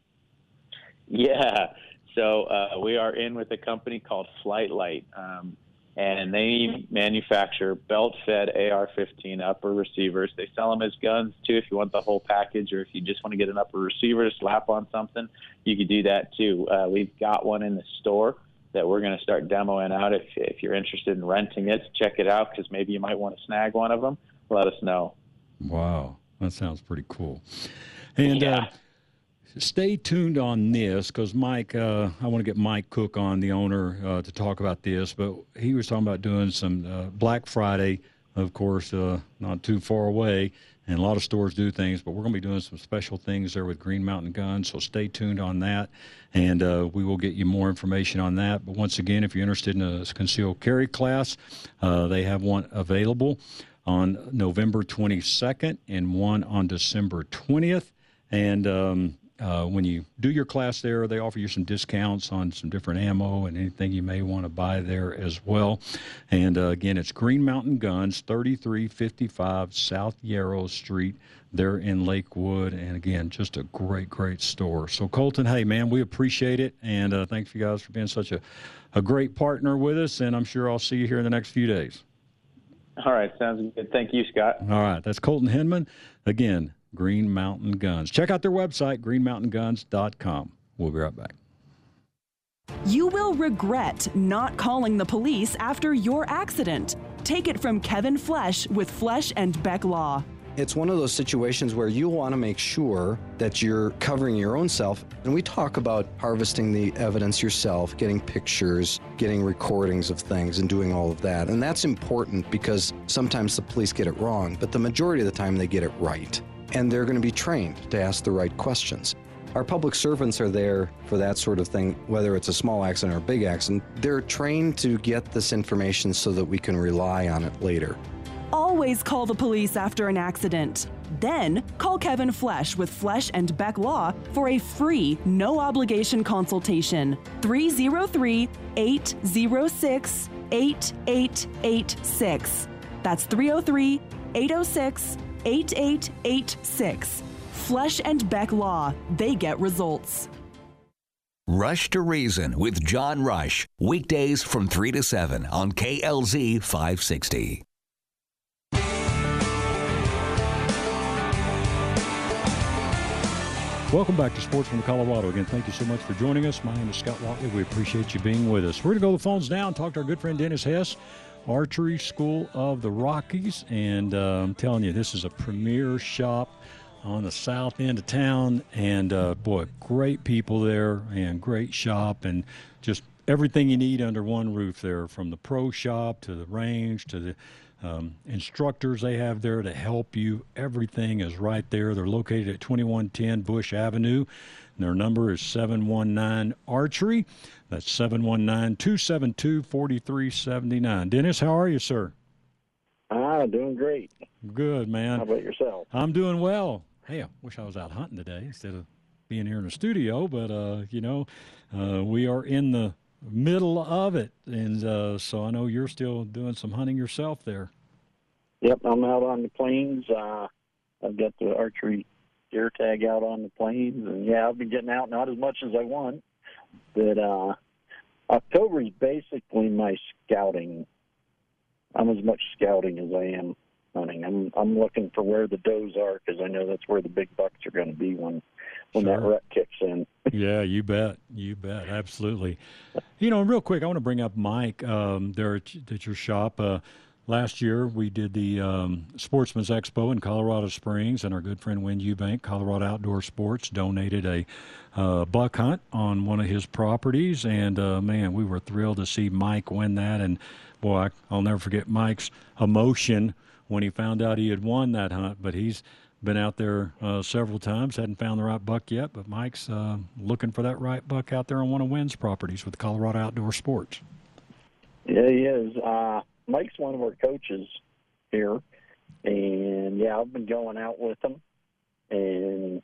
Yeah. So uh, we are in with a company called Fightlite, um, and they manufacture belt-fed AR-15 upper receivers. They sell them as guns too, if you want the whole package, or if you just want to get an upper receiver to slap on something, you could do that too. Uh, we've got one in the store that we're going to start demoing out. If if you're interested in renting it, check it out because maybe you might want to snag one of them. Let us know. Wow, that sounds pretty cool. And uh, Yeah. uh, stay tuned on this because Mike, uh, I want to get Mike Cook on, the owner, uh, to talk about this. But he was talking about doing some uh, Black Friday, of course, uh, not too far away. And a lot of stores do things, but we're going to be doing some special things there with Green Mountain Guns. So stay tuned on that, and uh, we will get you more information on that. But once again, if you're interested in a concealed carry class, uh, they have one available on November 22nd and one on December 20th. And um, uh, when you do your class there, they offer you some discounts on some different ammo and anything you may want to buy there as well. And uh, again, it's Green Mountain Guns, 3355 South Yarrow Street. There in Lakewood, and again, just a great, great store. So, Colton, hey man, we appreciate it, and uh, thanks you guys for being such a, a great partner with us. And I'm sure I'll see you here in the next few days. All right, sounds good. Thank you, Scott. All right, that's Colton Hinman. Again, Green Mountain Guns. Check out their website, greenmountainguns.com. We'll be right back. You will regret not calling the police after your accident. Take it from Kevin Flesh with Flesh and Beck Law. It's one of those situations where you want to make sure that you're covering your own self. And we talk about harvesting the evidence yourself, getting pictures, getting recordings of things, and doing all of that. And that's important because sometimes the police get it wrong, but the majority of the time they get it right. And they're going to be trained to ask the right questions. Our public servants are there for that sort of thing, whether it's a small accident or a big accident. They're trained to get this information so that we can rely on it later. Always call the police after an accident. Then call Kevin Flesh with Flesh and Beck Law for a free, no obligation consultation. 303 806 8886. That's 303 806 8886. Flesh and Beck Law. They get results. Rush to Reason with John Rush. Weekdays from 3 to 7 on KLZ 560. Welcome back to Sportsman of Colorado. Again, thank you so much for joining us. My name is Scott Watley. We appreciate you being with us. We're going to go the phones down, talk to our good friend Dennis Hess, Archery School of the Rockies. And uh, I'm telling you, this is a premier shop on the south end of town. And uh, boy, great people there and great shop and just everything you need under one roof there from the pro shop to the range to the um, instructors they have there to help you. Everything is right there. They're located at 2110 Busch Avenue. And their number is 719 Archery. That's 719 272 4379. Dennis, how are you, sir? Ah, doing great. Good, man. How about yourself? I'm doing well. Hey, I wish I was out hunting today instead of being here in the studio, but, uh, you know, uh, we are in the middle of it. And uh, so I know you're still doing some hunting yourself there. Yep, I'm out on the plains. Uh, I've got the archery deer tag out on the plains, and yeah, I've been getting out not as much as I want, but uh, October is basically my scouting. I'm as much scouting as I am hunting. I'm I'm looking for where the does are because I know that's where the big bucks are going to be when when that rut kicks in. yeah, you bet. You bet. Absolutely. You know, real quick, I want to bring up Mike um, there at, at your shop. Uh, last year, we did the um, Sportsman's Expo in Colorado Springs, and our good friend Win Eubank, Colorado Outdoor Sports, donated a uh, buck hunt on one of his properties. And uh, man, we were thrilled to see Mike win that. And boy, I'll never forget Mike's emotion when he found out he had won that hunt. But he's been out there uh, several times, hadn't found the right buck yet, but Mike's uh, looking for that right buck out there on one of Wynn's properties with Colorado Outdoor Sports. Yeah, he is. Mike's one of our coaches here, and yeah, I've been going out with him, and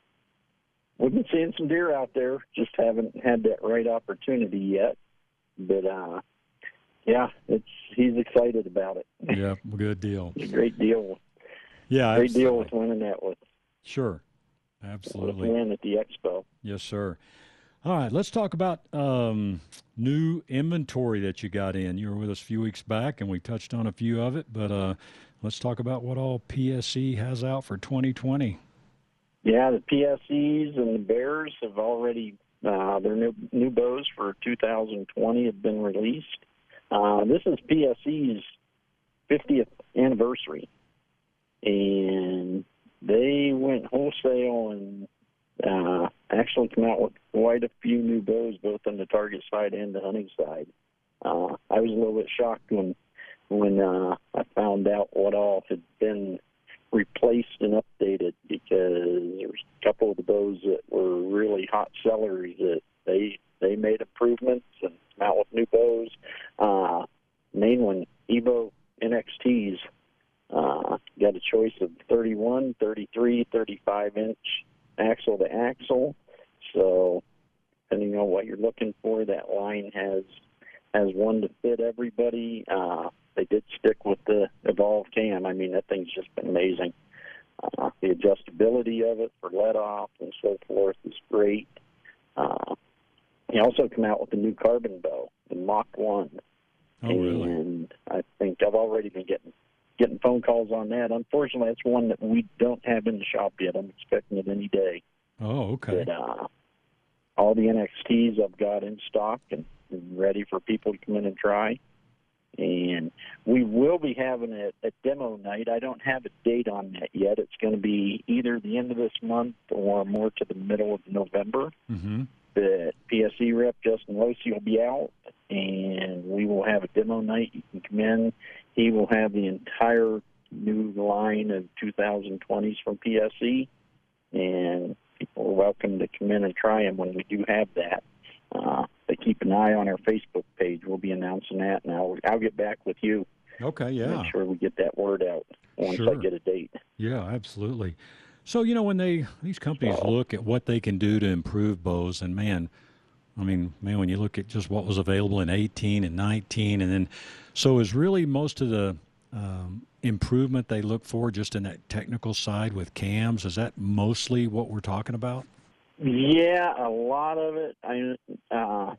we've been seeing some deer out there. Just haven't had that right opportunity yet, but uh, yeah, it's he's excited about it. Yeah, good deal. It's a great deal. Yeah, great deal absolutely. with winning that with Sure, absolutely. win at the expo. Yes, sir. All right, let's talk about um, new inventory that you got in. You were with us a few weeks back, and we touched on a few of it. But uh, let's talk about what all PSE has out for 2020. Yeah, the PSEs and the Bears have already uh, their new new bows for 2020 have been released. Uh, this is PSE's 50th anniversary, and they went wholesale and uh, actually come out with quite a few new bows, both on the target side and the hunting side. Uh, I was a little bit shocked when when uh, I found out what all had been replaced and updated because there's a couple of the bows that were really hot sellers that they they made improvements and come out with new bows. Uh, main one, Evo NXTs, uh, got a choice of 31, 33, 35 inch axle to axle. So depending on what you're looking for, that line has has one to fit everybody. Uh, they did stick with the Evolve cam. I mean, that thing's just been amazing. Uh, the adjustability of it for let off and so forth is great. Uh, he also come out with a new carbon bow, the Mach One. Oh, really? And I think I've already been getting getting phone calls on that. Unfortunately, that's one that we don't have in the shop yet. I'm expecting it any day. Oh, okay. But, uh, all the NXTs I've got in stock and, ready for people to come in and try. And we will be having a, a demo night. I don't have a date on that yet. It's going to be either the end of this month or more to the middle of November. Mm-hmm. The PSE rep Justin Losey will be out, and we will have a demo night. You can come in. He will have the entire new line of 2020s from PSE, and people are welcome to come in and try them when we do have that. Uh, but keep an eye on our Facebook page. We'll be announcing that, and I'll, I'll get back with you. Okay, yeah. Make sure we get that word out once Sure. I get a date. Yeah, absolutely. So you know when they these companies look at what they can do to improve bows, and man, I mean, man, when you look at just what was available in 18 and 19, and then so is really most of the um, improvement they look for just in that technical side with cams. Is that mostly what we're talking about? Yeah, a lot of it. I uh,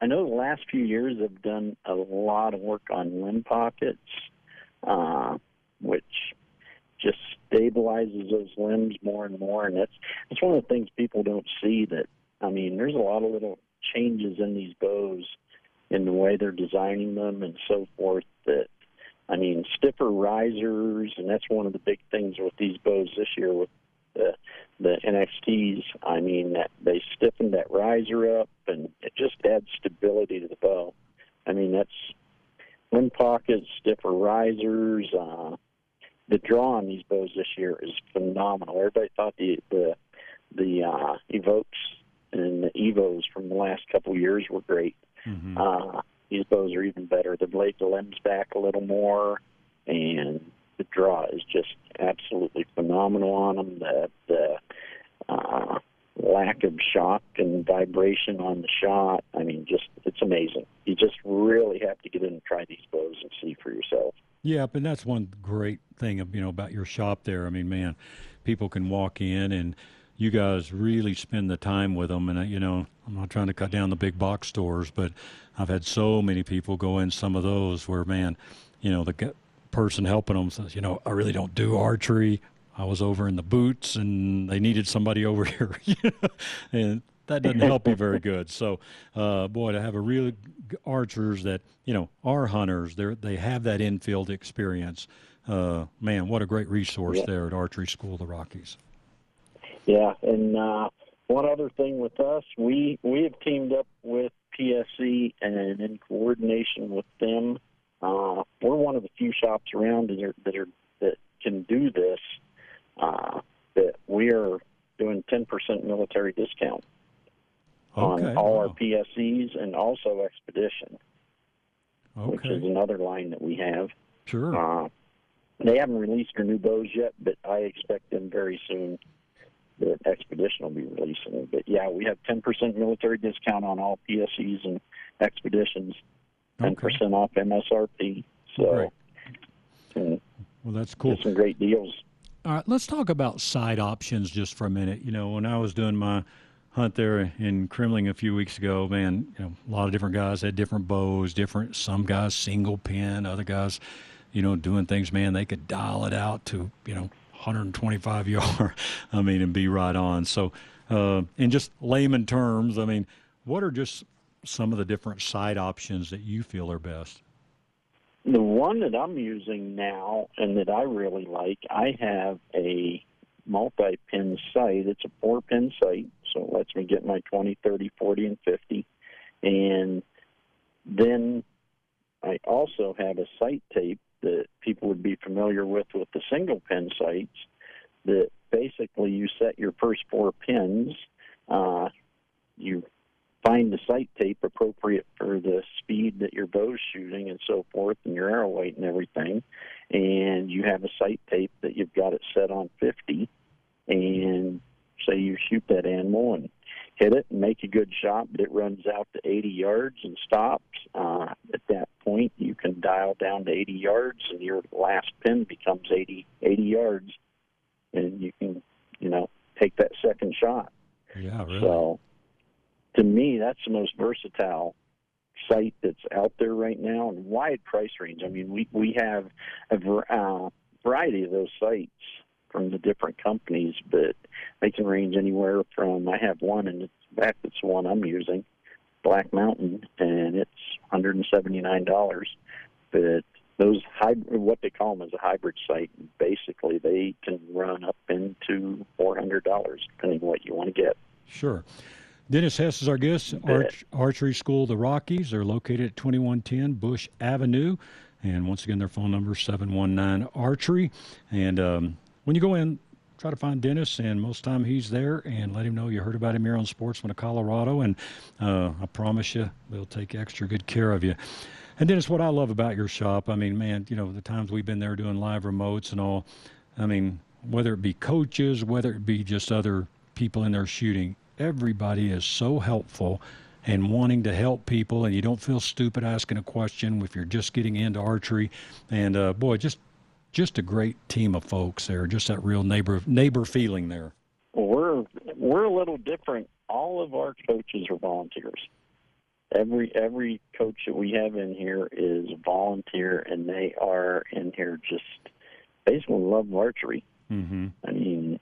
I know the last few years have done a lot of work on limb pockets, uh, which just stabilizes those limbs more and more, and that's that's one of the things people don't see. That I mean, there's a lot of little changes in these bows, in the way they're designing them and so forth. That I mean, stiffer risers, and that's one of the big things with these bows this year with the the NXTs. I mean, that they stiffened that riser up, and it just adds stability to the bow. I mean, that's limb pockets, stiffer risers. Uh, the draw on these bows this year is phenomenal. Everybody thought the the the uh, Evokes and the Evos from the last couple of years were great. Mm-hmm. Uh, these bows are even better. They've laid the limbs back a little more, and the draw is just absolutely phenomenal on them. The, the uh, lack of shock and vibration on the shot, I mean, just it's amazing. You just really have to get in and try these bows and see for yourself. Yeah, but that's one great thing of you know about your shop there. I mean, man, people can walk in and you guys really spend the time with them. And uh, you know, I'm not trying to cut down the big box stores, but I've had so many people go in some of those where, man, you know, the g- person helping them says, you know, I really don't do archery. I was over in the boots, and they needed somebody over here, and that doesn't help you very good. So, uh, boy, to have a real archers that you know are hunters, they they have that infield experience. Uh, man, what a great resource Yeah. there at Archery School of the Rockies. Yeah, and uh, one other thing with us, we we have teamed up with PSE and in coordination with them, uh, we're one of the few shops around that are, that are that can do this. Uh, that we are doing 10% military discount Okay, on all our wow. PSEs and also Expedition, which is another line that we have. sure. Uh, they haven't released their new bows yet, but I expect them very soon. The Expedition will be releasing. But yeah, we have 10% military discount on all PSEs and Expeditions, 10% Okay. off MSRP. So, Well, that's cool. some great deals. All right, let's talk about side options just for a minute. You know, when I was doing my hunt there in Kremmling a few weeks ago. Man, you know, a lot of different guys had different bows, different. Some guys single pin, other guys, you know, doing things. Man, they could dial it out to you know 125 yard. I mean, and be right on. So, uh, in just layman terms, I mean, what are just some of the different sight options that you feel are best? The one that I'm using now and that I really like, I have a multi-pin sight. It's a four-pin sight, so it lets me get my 20, 30, 40, and 50. And then I also have a sight tape that people would be familiar with with the single pin sights that basically you set your first four pins. Uh, you find the sight tape appropriate for the speed that your bow's shooting and so forth, and your arrow weight and everything. And you have a sight tape that you've got it set on 50, and say you shoot that animal and hit it and make a good shot, but it runs out to 80 yards and stops. Uh, at that point, you can dial down to 80 yards, and your last pin becomes 80 80 yards, and you can, you know, take that second shot. Yeah, really. So, to me, that's the most versatile sight that's out there right now, and wide price range. I mean, we we have a uh, variety of those sights from the different companies, but they can range anywhere from I have one, and in fact, it's the one I'm using, Black Mountain, and it's $179. But those hybrid, what they call them is a hybrid sight. Basically, they can run up into $400 depending on what you want to get. Sure. Dennis Hess is our guest. Arch, Archery School, the Rockies. They're located at 2110 Busch Avenue. And once again, their phone number is 719 Archery. And um, when you go in, try to find Dennis, and most time he's there, and let him know you heard about him here on Sportsman of Colorado, and uh, I promise you, they'll take extra good care of you. And Dennis, what I love about your shop, I mean, man, you know, the times we've been there doing live remotes and all, I mean, whether it be coaches, whether it be just other people in there shooting, everybody is so helpful and wanting to help people, and you don't feel stupid asking a question if you're just getting into archery. And uh, boy, just just a great team of folks there, just that real neighbor neighbor feeling there. Well, we're we're a little different. All of our coaches are volunteers. Every every coach that we have in here is a volunteer, and they are in here just basically love archery. Mm-hmm. I mean,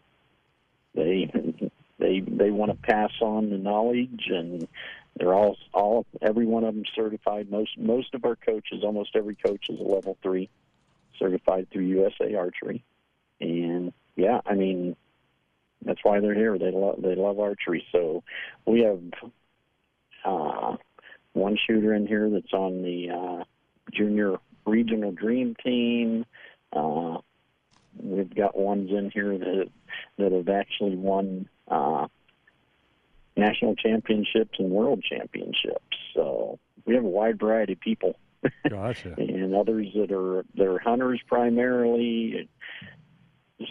they they they want to pass on the knowledge, and they're all all every one of them certified. Most most of our coaches, almost every coach is a level three certified through USA Archery, and yeah, I mean that's why they're here. They love they love archery. So we have uh, one shooter in here that's on the uh, junior regional dream team. Uh, we've got ones in here that that have actually won uh, national championships and world championships. So we have a wide variety of people. Gotcha. and others that are they're hunters primarily.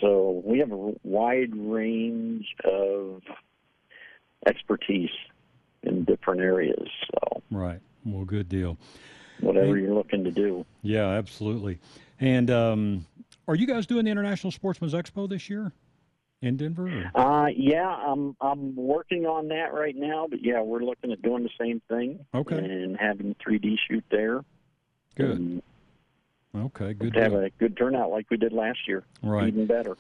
So we have a wide range of expertise in different areas. So right, well, good deal. Whatever hey, you're looking to do. Yeah, absolutely. And um, are you guys doing the International Sportsman's Expo this year? in Denver? Uh, yeah, I'm I'm working on that right now. But yeah, we're looking at doing the same thing. Okay. And having 3D shoot there. Good. Okay, good. To have a good turnout like we did last year. Right. Even better.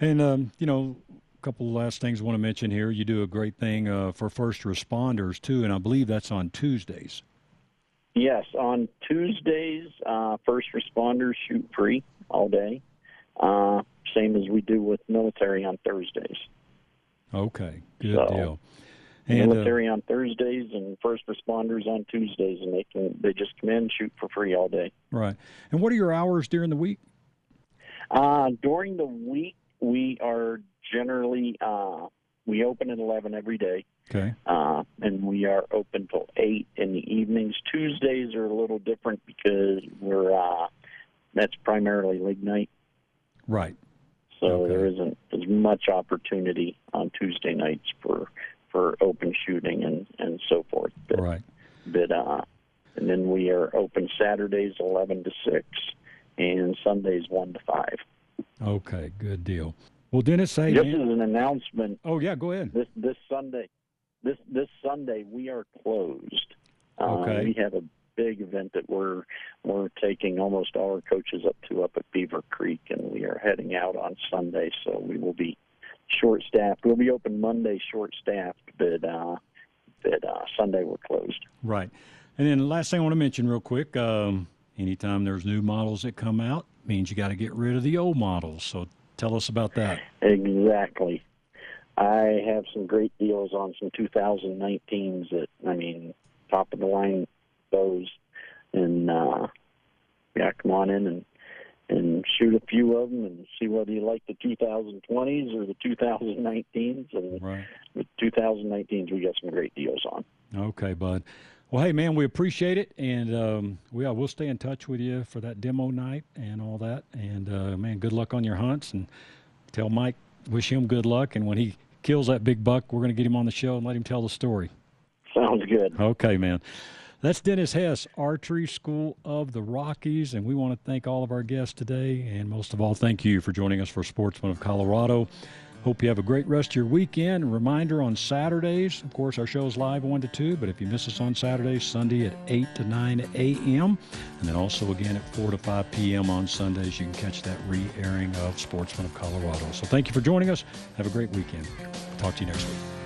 And um, you know, a couple of last things I want to mention here. You do a great thing uh, for first responders too, and I believe that's on Tuesdays. Yes, on Tuesdays, uh, first responders shoot free all day. Uh, same as we do with military on Thursdays. Okay, good so, deal. And, military uh, on Thursdays and first responders on Tuesdays, and they can they just come in shoot for free all day. Right. And what are your hours during the week? Uh, during the week, we are generally uh, we open at eleven every day. Okay. Uh, and we are open till eight in the evenings. Tuesdays are a little different because we're uh, that's primarily league night. Right. So okay. there isn't as much opportunity on Tuesday nights for for open shooting and and so forth. But, right. But uh, and then we are open Saturdays eleven to six, and Sundays one to five. Okay, good deal. Well, Dennis, say this is an announcement. Oh yeah, go ahead. This this Sunday, this this Sunday we are closed. Okay. Uh, we have a big event that we're we're taking almost all our coaches up to up at Beaver Creek, and we are heading out on Sunday. So we will be short staffed. We'll be open Monday short staffed, but uh, but uh, Sunday we're closed. Right. And then the last thing I want to mention real quick, um, anytime there's new models that come out, means you got to get rid of the old models. So tell us about that. Exactly. I have some great deals on some 2019s that I mean, top of the line those, and uh, yeah, come on in and and shoot a few of them and see whether you like the 2020s or the 2019s. And right. with 2019s, we got some great deals on. Okay, bud. Well, hey, man, we appreciate it, and um, we we'll stay in touch with you for that demo night and all that. And uh, man, good luck on your hunts, and tell Mike wish him good luck. And when he kills that big buck, we're going to get him on the show and let him tell the story. Sounds good. Okay, man. That's Dennis Hess, Archery School of the Rockies, and we want to thank all of our guests today, and most of all, thank you for joining us for Sportsman of Colorado. Hope you have a great rest of your weekend. Reminder on Saturdays, of course, our show is live 1 to 2, but if you miss us on Saturdays, Sunday at 8 to 9 a.m., and then also again at 4 to 5 p.m. on Sundays, you can catch that re airing of Sportsman of Colorado. So thank you for joining us. Have a great weekend. Talk to you next week.